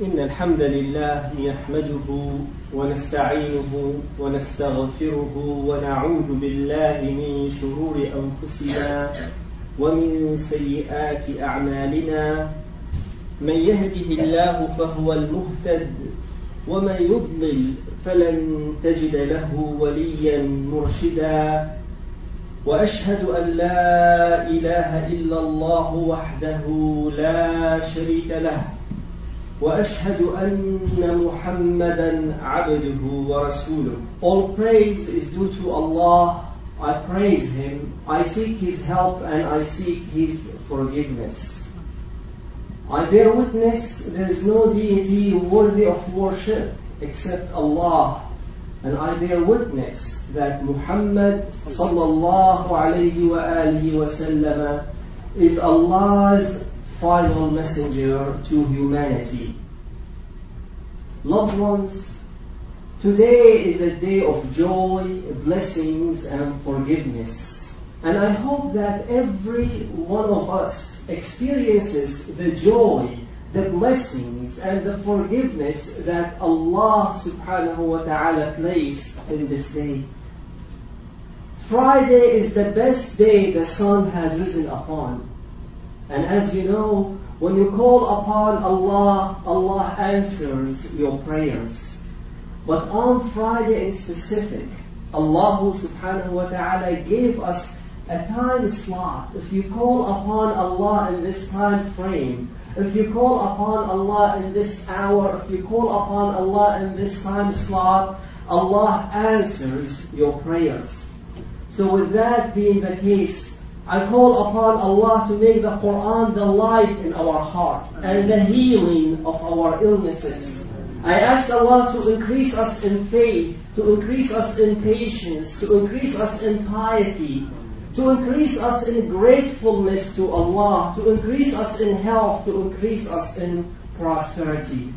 إن الحمد لله نحمده ونستعينه ونستغفره ونعوذ بالله من شرور أنفسنا ومن سيئات أعمالنا. من يهده الله فهو المهتد ومن يضلل فلن تجد له وليا مرشدا. وأشهد أن لا إله إلا الله وحده لا شريك له. واشهد ان محمدا عبده ورسوله all praise is due to allah i praise him i seek his help and i seek his forgiveness I bear witness there is no deity worthy of worship except Allah. And I bear witness that Muhammad sallallahu alayhi wa alihi wa sallam is Allah's final messenger to humanity. Loved ones, today is a day of joy, blessings, and forgiveness. And I hope that every one of us experiences the joy, the blessings, and the forgiveness that Allah subhanahu wa ta'ala placed in this day. Friday is the best day the sun has risen upon. And as you know, when you call upon Allah, Allah answers your prayers. But on Friday in specific, Allah subhanahu wa ta'ala gave us a time slot. If you call upon Allah in this time frame, if you call upon Allah in this hour, if you call upon Allah in this time slot, Allah answers your prayers. So with that being the case, I call upon Allah to make the Quran the light in our heart and the healing of our illnesses. I ask Allah to increase us in faith, to increase us in patience, to increase us in piety, to increase us in gratefulness to Allah, to increase us in health, to increase us in prosperity.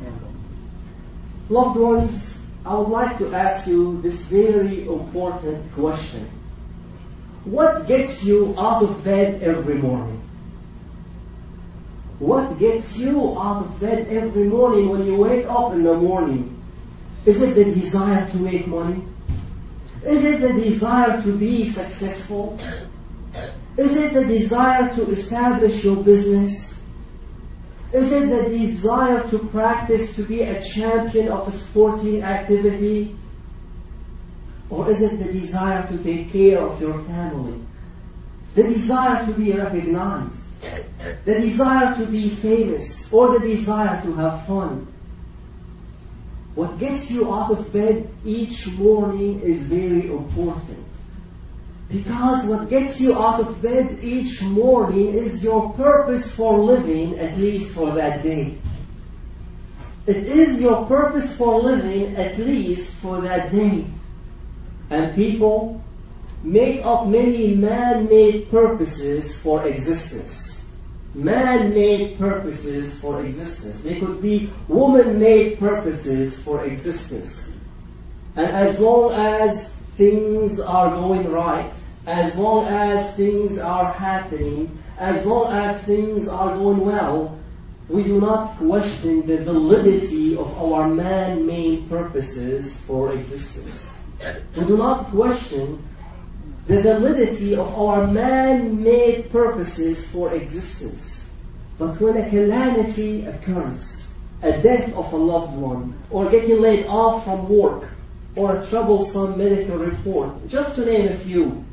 Loved ones, I would like to ask you this very important question. What gets you out of bed every morning? What gets you out of bed every morning when you wake up in the morning? Is it the desire to make money? Is it the desire to be successful? Is it the desire to establish your business? Is it the desire to practice to be a champion of a sporting activity? Or is it the desire to take care of your family? The desire to be recognized? The desire to be famous? Or the desire to have fun? What gets you out of bed each morning is very important. Because what gets you out of bed each morning is your purpose for living, at least for that day. It is your purpose for living, at least for that day. And people make up many man-made purposes for existence man-made purposes for existence. They could be woman-made purposes for existence. And as long as things are going right, as long as things are happening, as long as things are going well, we do not question the validity of our man-made purposes for existence. We do not question the validity of our man-made purposes for existence. But when a calamity occurs, a death of a loved one, or getting laid off from work, or a troublesome medical report, just to name a few,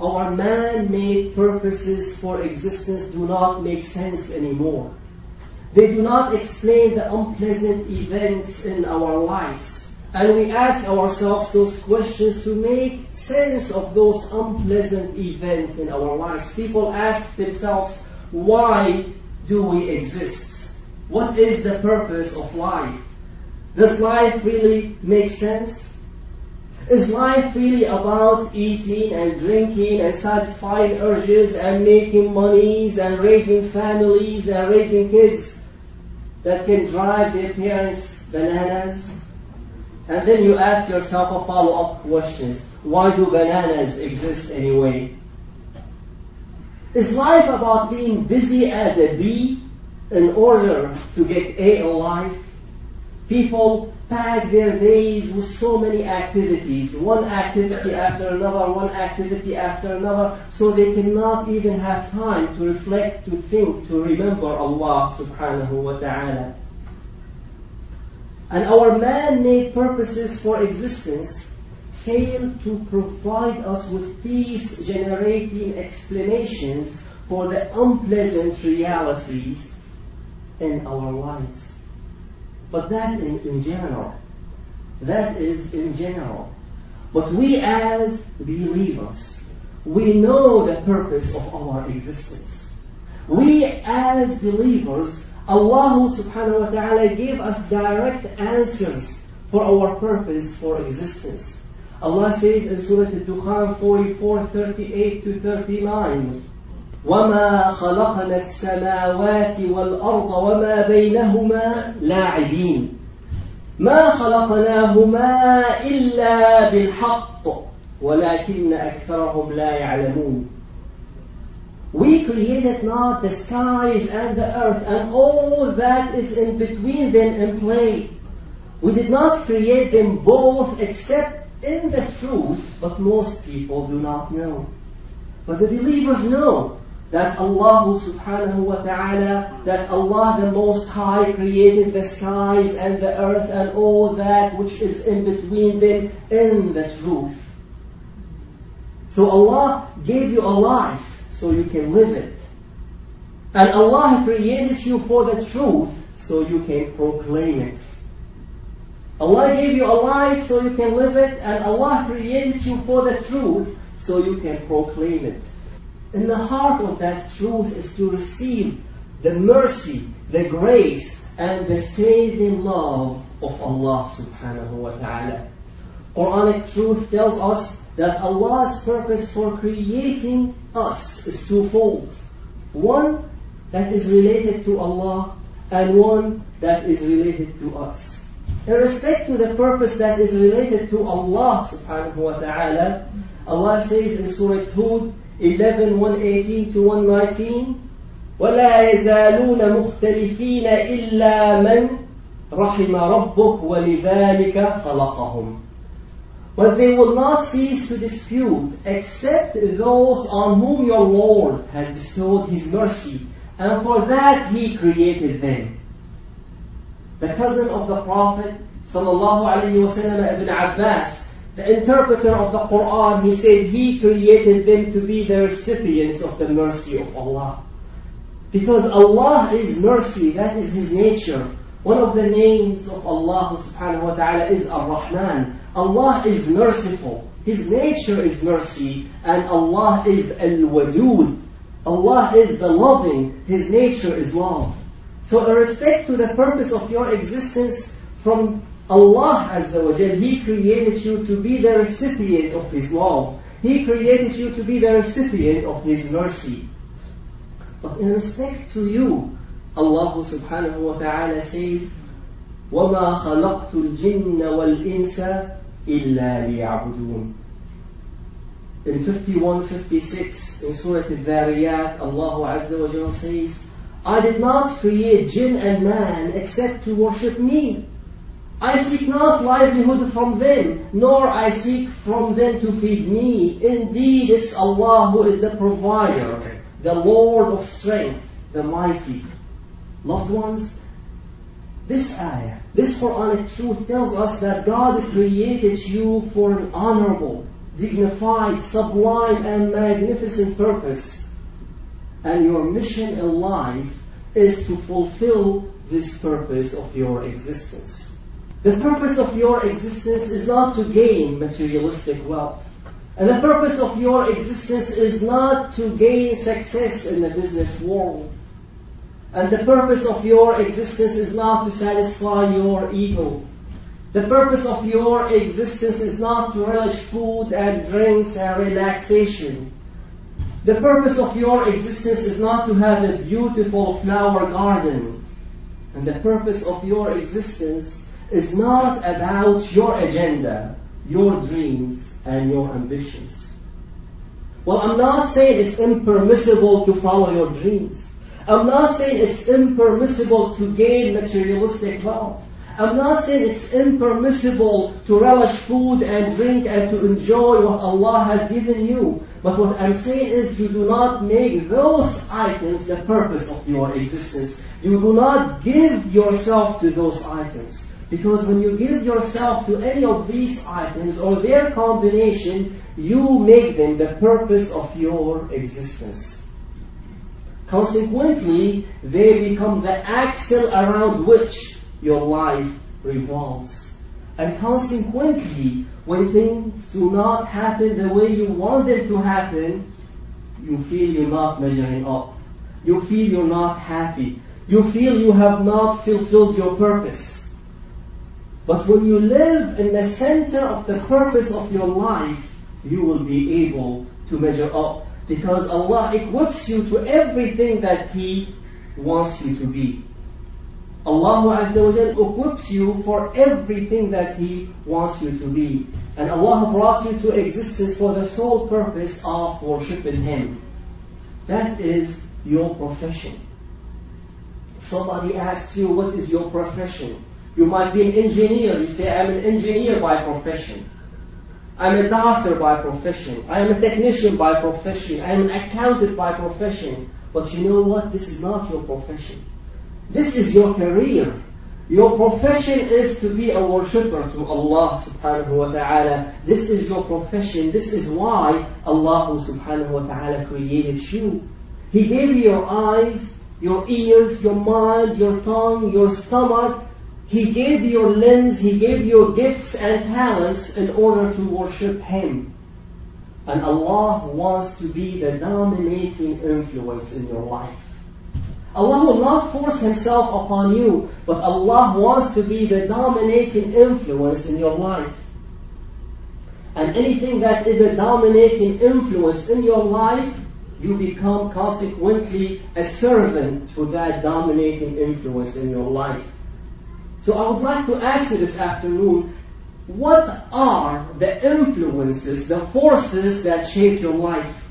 our man-made purposes for existence do not make sense anymore. They do not explain the unpleasant events in our lives. And we ask ourselves those questions to make sense of those unpleasant events in our lives. People ask themselves, why do we exist? What is the purpose of life? Does life really make sense? Is life really about eating and drinking and satisfying urges and making monies and raising families and raising kids that can drive their parents bananas? And then you ask yourself a follow-up questions. Why do bananas exist anyway? Is life about being busy as a bee? in order to get A in life, people pack their days with so many activities, one activity after another, one activity after another, so they cannot even have time to reflect, to think, to remember Allah subhanahu wa ta'ala. And our man-made purposes for existence fail to provide us with peace-generating explanations for the unpleasant realities in our lives. But that in, in general. That is in general. But we as believers, we know the purpose of our existence. We as believers, Allah subhanahu wa ta'ala gave us direct answers for our purpose for existence. Allah says in Surah Al-Dukhan 44, 38 to 39, وما خلقنا السماوات والأرض وما بينهما لاعبين ما خلقناهما إلا بالحق ولكن أكثرهم لا يعلمون We created not the skies and the earth and all that is in between them in play. We did not create them both except in the truth, but most people do not know. But the believers know that Allah subhanahu wa ta'ala, that Allah the Most High created the skies and the earth and all that which is in between them in the truth. So Allah gave you a life so you can live it. And Allah created you for the truth so you can proclaim it. Allah gave you a life so you can live it, and Allah created you for the truth so you can proclaim it. In the heart of that truth is to receive the mercy, the grace, and the saving love of Allah subhanahu wa ta'ala. Quranic truth tells us that Allah's purpose for creating us is twofold. One that is related to Allah and one that is related to us. In respect to the purpose that is related to Allah subhanahu wa ta'ala, Allah says in Surah Hud, 11 118 to 119 ولا يزالون مختلفين إلا من رحم ربك ولذلك خلقهم but they will not cease to dispute except those on whom your Lord has bestowed His mercy and for that He created them. The cousin of the Prophet sallam Ibn Abbas the interpreter of the Quran, he said he created them to be the recipients of the mercy of Allah. Because Allah is mercy, that is His nature. One of the names of Allah subhanahu wa ta'ala is Ar-Rahman. Allah is merciful. His nature is mercy, and Allah is Al-Wadud. Allah is the loving. His nature is love. So in respect to the purpose of your existence from Allah Azza wa Jal, He created you to be the recipient of His love. He created you to be the recipient of His mercy. But in respect to you, Allah subhanahu wa ta'ala says, وَمَا خَلَقْتُ الْجِنَّ وَالْإِنسَ إِلَّا لِيَعْبُدُونَ In 51-56 in Surah Al-Dhariyat, Allah Azza wa Jalla says, I did not create jinn and man except to worship me. I seek not livelihood from them, nor I seek from them to feed me. Indeed, it's Allah who is the provider, the Lord of strength, the mighty. Loved ones, this ayah, this Quranic truth tells us that God created you for an honorable, dignified, sublime, and magnificent purpose. And your mission in life is to fulfill this purpose of your existence. The purpose of your existence is not to gain materialistic wealth. And the purpose of your existence is not to gain success in the business world. And the purpose of your existence is not to satisfy your ego. The purpose of your existence is not to relish food and drinks and relaxation. The purpose of your existence is not to have a beautiful flower garden. And the purpose of your existence is not about your agenda, your dreams, and your ambitions. Well, I'm not saying it's impermissible to follow your dreams. I'm not saying it's impermissible to gain materialistic wealth. I'm not saying it's impermissible to relish food and drink and to enjoy what Allah has given you. But what I'm saying is you do not make those items the purpose of your existence. You do not give yourself to those items. Because when you give yourself to any of these items or their combination, you make them the purpose of your existence. Consequently, they become the axle around which your life revolves. And consequently, when things do not happen the way you want them to happen, you feel you're not measuring up. You feel you're not happy. You feel you have not fulfilled your purpose. But when you live in the center of the purpose of your life, you will be able to measure up because Allah equips you to everything that He wants you to be. Allah equips you for everything that He wants you to be. And Allah brought you to existence for the sole purpose of worshipping Him. That is your profession. Somebody asks you, what is your profession? You might be an engineer. You say, I'm an engineer by profession. I'm a doctor by profession. I am a technician by profession. I am an accountant by profession. But you know what? This is not your profession. This is your career. Your profession is to be a worshipper to Allah subhanahu wa ta'ala. This is your profession. This is why Allah subhanahu wa ta'ala created you. He gave you your eyes, your ears, your mind, your tongue, your stomach. He gave you your limbs, He gave you your gifts and talents in order to worship Him. And Allah wants to be the dominating influence in your life. Allah will not force Himself upon you, but Allah wants to be the dominating influence in your life. And anything that is a dominating influence in your life, you become consequently a servant to that dominating influence in your life. So I would like to ask you this afternoon, what are the influences, the forces that shape your life?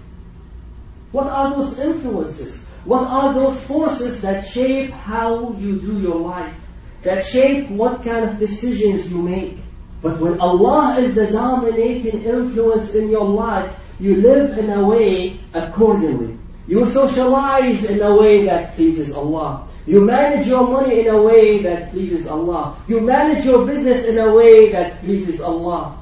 What are those influences? What are those forces that shape how you do your life? That shape what kind of decisions you make? But when Allah is the dominating influence in your life, you live in a way accordingly. You socialize in a way that pleases Allah. You manage your money in a way that pleases Allah. You manage your business in a way that pleases Allah.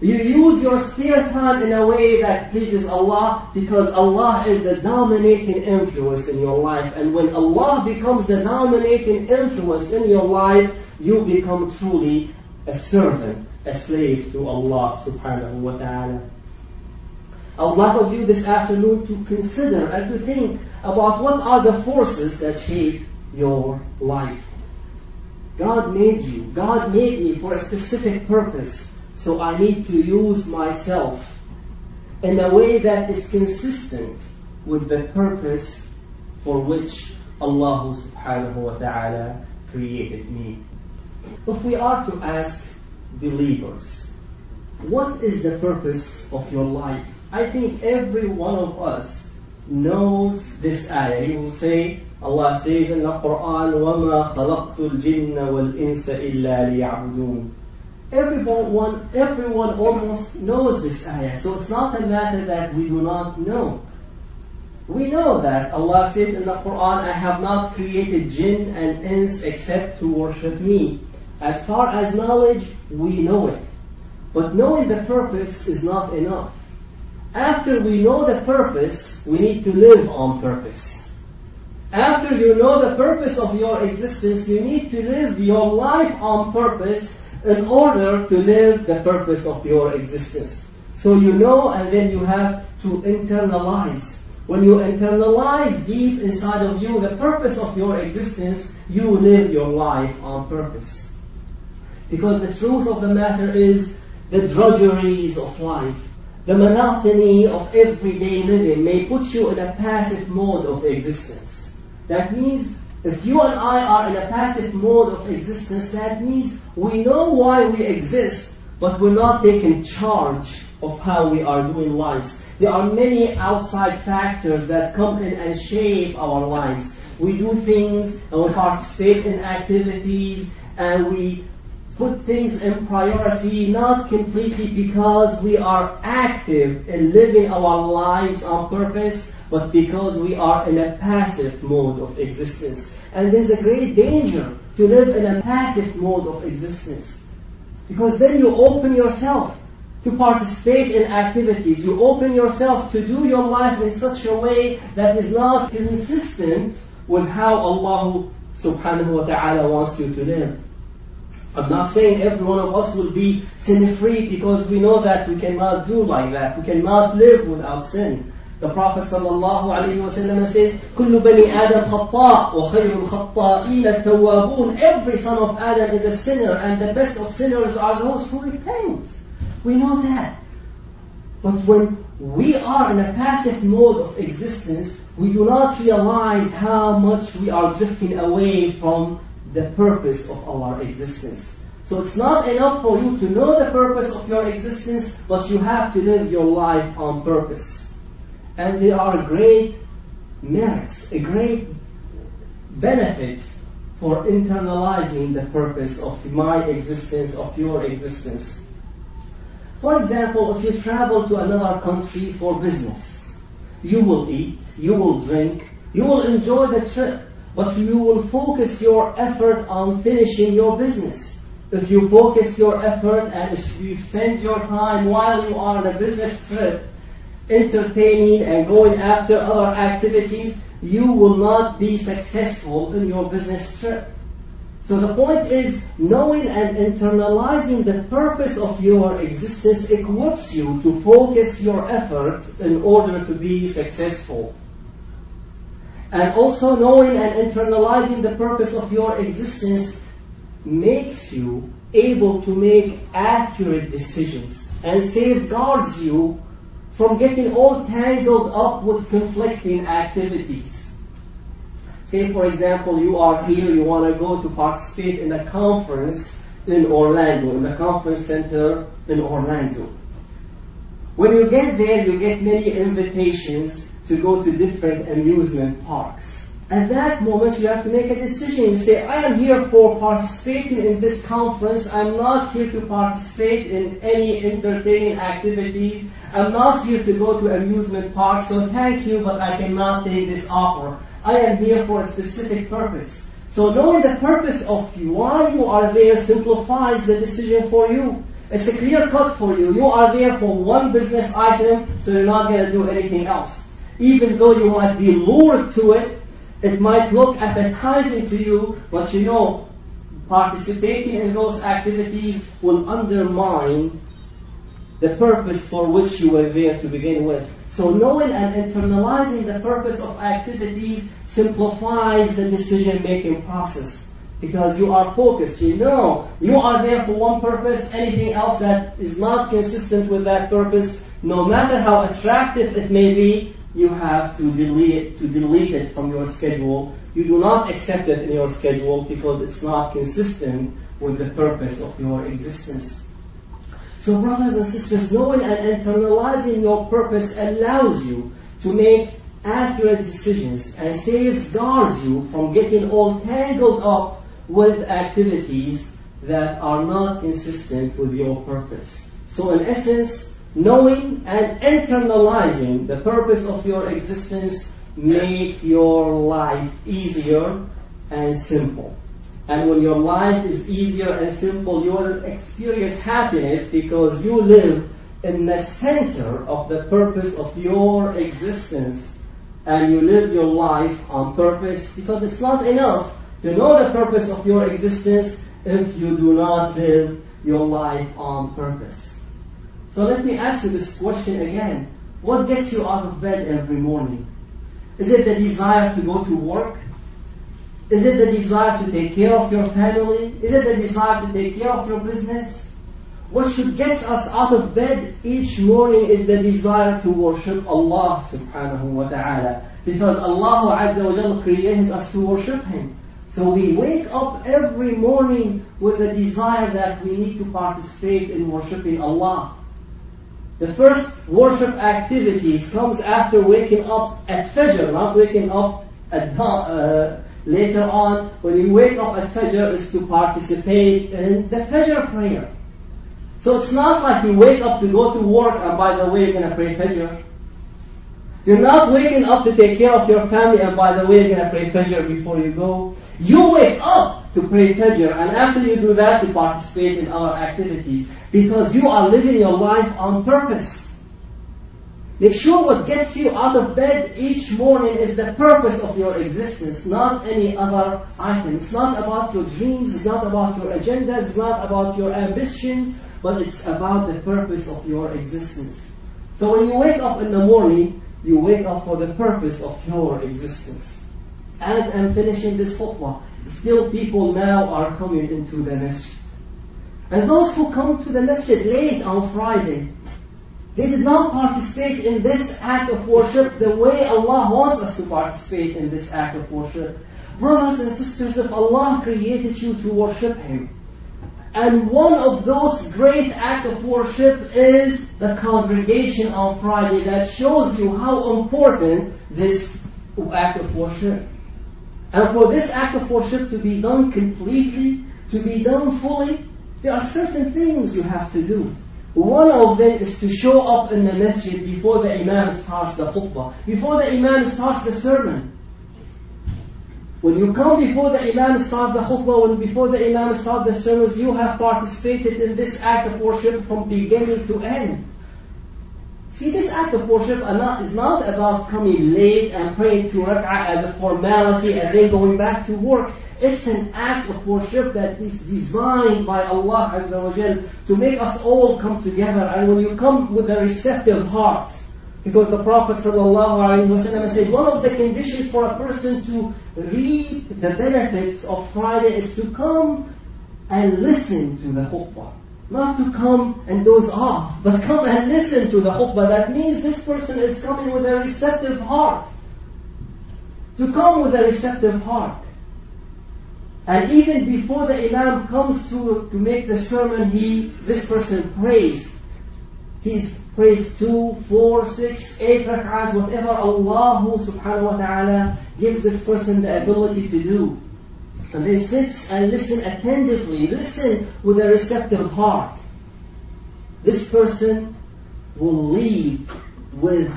You use your spare time in a way that pleases Allah because Allah is the dominating influence in your life. And when Allah becomes the dominating influence in your life, you become truly a servant, a slave to Allah subhanahu wa ta'ala. Would like of you this afternoon to consider and to think about what are the forces that shape your life. God made you. God made me for a specific purpose. So I need to use myself in a way that is consistent with the purpose for which Allah subhanahu wa ta'ala created me. If we are to ask believers, what is the purpose of your life? I think every one of us knows this ayah. He will say, Allah says in the Quran, وَمَا خَلَقْتُ الْجِنَّ وَالْإِنسَ إِلَّا لِيَعْبُدُونَ Everyone, everyone almost knows this ayah. So it's not a matter that we do not know. We know that Allah says in the Quran, I have not created jinn and ins except to worship me. As far as knowledge, we know it. But knowing the purpose is not enough. After we know the purpose, we need to live on purpose. After you know the purpose of your existence, you need to live your life on purpose in order to live the purpose of your existence. So you know and then you have to internalize. When you internalize deep inside of you the purpose of your existence, you live your life on purpose. Because the truth of the matter is the drudgeries of life, the monotony of everyday living may put you in a passive mode of existence. That means if you and I are in a passive mode of existence, that means we know why we exist, but we're not taking charge of how we are doing lives. There are many outside factors that come in and shape our lives. We do things and we participate in activities and we put things in priority not completely because we are active in living our lives on purpose, but because we are in a passive mode of existence. And there's a great danger to live in a passive mode of existence. Because then you open yourself to participate in activities. You open yourself to do your life in such a way that is not consistent with how Allah subhanahu wa ta'ala wants you to live. I'm not saying every one of us will be sin free because we know that we cannot do like that. We cannot live without sin. The Prophet sallallahu alaihi wasallam says, "كل بني آدم خطاء وخير الخطائين التوابون." Every son of Adam is a sinner, and the best of sinners are those who repent. We know that. But when we are in a passive mode of existence, we do not realize how much we are drifting away from the purpose of our existence. So it's not enough for you to know the purpose of your existence, but you have to live your life on purpose. And there are great merits, a great benefit for internalizing the purpose of my existence, of your existence. For example, if you travel to another country for business, you will eat, you will drink, you will enjoy the trip, but you will focus your effort on finishing your business. If you focus your effort and if you spend your time while you are on a business trip entertaining and going after other activities, you will not be successful in your business trip. So the point is, knowing and internalizing the purpose of your existence equips you to focus your effort in order to be successful. And also knowing and internalizing the purpose of your existence makes you able to make accurate decisions and safeguards you from getting all tangled up with conflicting activities. Say, for example, you are here, you want to go to participate in a conference in Orlando, in the conference center in Orlando. When you get there, you get many invitations to go to different amusement parks. At that moment, you have to make a decision. You say, I am here for participating in this conference. I'm not here to participate in any entertaining activities. I'm not here to go to amusement parks, so thank you, but I cannot take this offer. I am here for a specific purpose. So knowing the purpose of you, why you are there simplifies the decision for you. It's a clear cut for you. You are there for one business item, so you're not going to do anything else. Even though you might be lured to it, it might look appetizing to you, but you know, participating in those activities will undermine the purpose for which you were there to begin with. So knowing and internalizing the purpose of activities simplifies the decision making process. Because you are focused, you know, you are there for one purpose, anything else that is not consistent with that purpose, no matter how attractive it may be, you have to delete, to delete it from your schedule. You do not accept it in your schedule because it's not consistent with the purpose of your existence. So brothers and sisters, knowing and internalizing your purpose allows you to make accurate decisions and safeguards you from getting all tangled up with activities that are not consistent with your purpose. So in essence, knowing and internalizing the purpose of your existence make your life easier and simple. And when your life is easier and simple, you will experience happiness because you live in the center of the purpose of your existence. And you live your life on purpose because it's not enough to know the purpose of your existence if you do not live your life on purpose. So let me ask you this question again. What gets you out of bed every morning? Is it the desire to go to work? Is it the desire to take care of your family? Is it the desire to take care of your business? What should get us out of bed each morning is the desire to worship Allah subhanahu wa ta'ala. Because Allah Azza wa Jalla created us to worship Him. So we wake up every morning with the desire that we need to participate in worshiping Allah. The first worship activities comes after waking up at Fajr, not waking up at uh, later on. When you wake up at Fajr is to participate in the Fajr prayer. So it's not like you wake up to go to work and by the way you're going to pray Fajr. You're not waking up to take care of your family and by the way you're going to pray Fajr before you go. You wake up to pray Fajr and after you do that to participate in other activities because you are living your life on purpose. Make sure what gets you out of bed each morning is the purpose of your existence, not any other item. It's not about your dreams, it's not about your agendas, it's not about your ambitions, but it's about the purpose of your existence. So when you wake up in the morning, you wake up for the purpose of your existence. As I'm finishing this khutbah, still people now are coming into the masjid. And those who come to the masjid late on Friday, they did not participate in this act of worship the way Allah wants us to participate in this act of worship. Brothers and sisters, if Allah created you to worship Him, and one of those great acts of worship is the congregation on Friday that shows you how important this act of worship. And for this act of worship to be done completely, to be done fully, there are certain things you have to do. One of them is to show up in the masjid before the imam starts the khutbah, before the imam starts the sermon. When you come before the imam start the khutbah, when before the imam start the sermons, you have participated in this act of worship from beginning to end. See, this act of worship is not about coming late and praying two rak'ah as a formality and then going back to work. It's an act of worship that is designed by Allah Azza wa Jal to make us all come together. And when you come with a receptive heart, because the Prophet ﷺ said one of the conditions for a person to reap the benefits of Friday is to come and listen to the khutbah. Not to come and doze off, but come and listen to the khutbah. That means this person is coming with a receptive heart. To come with a receptive heart. And even before the Imam comes to, to make the sermon, he, this person prays. He prays two, four, six, eight rak'ahs, whatever Allah subhanahu wa ta'ala gives this person the ability to do. And they sit and listen attentively, listen with a receptive heart. This person will leave with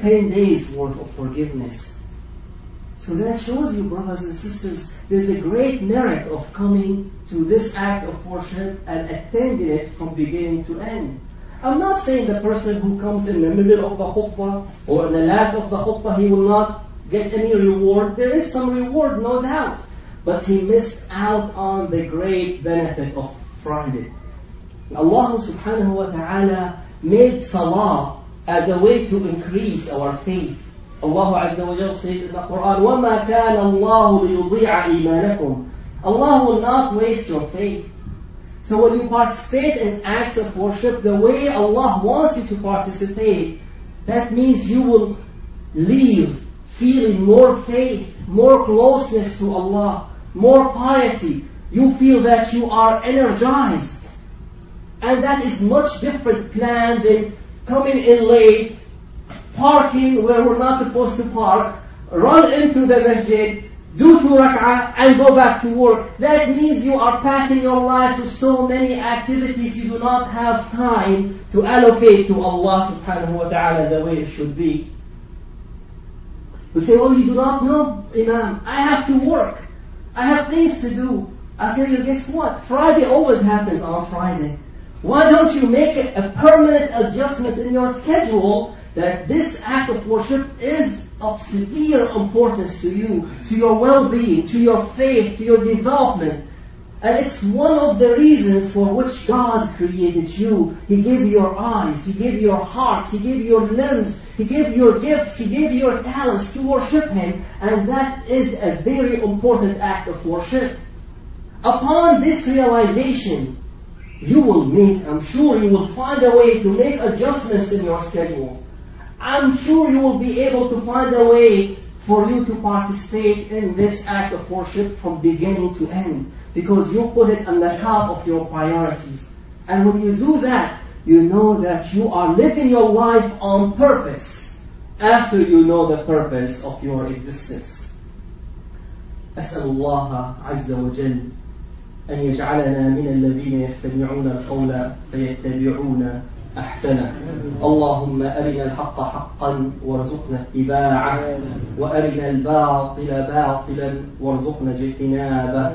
10 days worth of forgiveness. So that shows you, brothers and sisters, there's a great merit of coming to this act of worship and attending it from beginning to end. I'm not saying the person who comes in the middle of the khutbah or in the last of the khutbah, he will not get any reward. There is some reward, no doubt but he missed out on the great benefit of Friday. Allah subhanahu wa ta'ala made salah as a way to increase our faith. Allah Azza wa Jal says in the Quran, وَمَا كَانَ اللَّهُ لِيُضِيعَ إِيمَانَكُمْ Allah will not waste your faith. So when you participate in acts of worship the way Allah wants you to participate, that means you will leave feeling more faith, more closeness to Allah, more piety, you feel that you are energized. And that is much different plan than coming in late, parking where we're not supposed to park, run into the masjid, do two rak'ah and go back to work. That means you are packing your life with so many activities you do not have time to allocate to Allah subhanahu wa ta'ala the way it should be. You say, oh, you do not know, Imam, I have to work. I have things to do. I tell you, guess what? Friday always happens on Friday. Why don't you make a permanent adjustment in your schedule that this act of worship is of severe importance to you, to your well-being, to your faith, to your development. And it's one of the reasons for which God created you. He gave you your eyes, He gave you your heart, He gave you your limbs, He gave you your gifts, He gave you your talents to worship Him. And that is a very important act of worship. Upon this realization, you will make, I'm sure you will find a way to make adjustments in your schedule. I'm sure you will be able to find a way for you to participate in this act of worship from beginning to end because you put it on the top of your priorities. And when you do that, you know that you are living your life on purpose after you know the purpose of your existence. أسأل الله عز وجل أن يجعلنا من الذين يستمعون القول فيتبعون أحسنه. اللهم أرنا الحق حقا وارزقنا اتباعه وأرنا الباطل باطلا وارزقنا اجتنابه.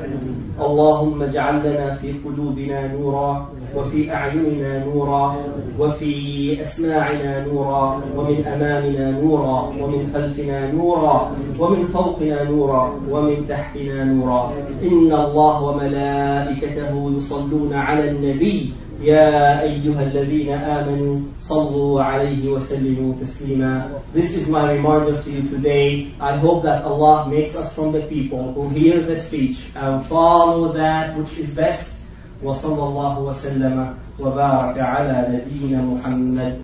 اللهم اجعل لنا في قلوبنا نورا وفي أعيننا نورا وفي أسماعنا نورا ومن أمامنا نورا ومن خلفنا نورا. ومن فوقنا نورا ومن تحتنا نورا. إن الله وملائكته يصلون على النبي. يا أيها الذين آمنوا صلوا عليه وسلموا تسليما. This is my reminder to you today. I hope that Allah makes us from the people who hear the speech and follow that which is best. وصلى الله وسلم وبارك على نبينا محمد.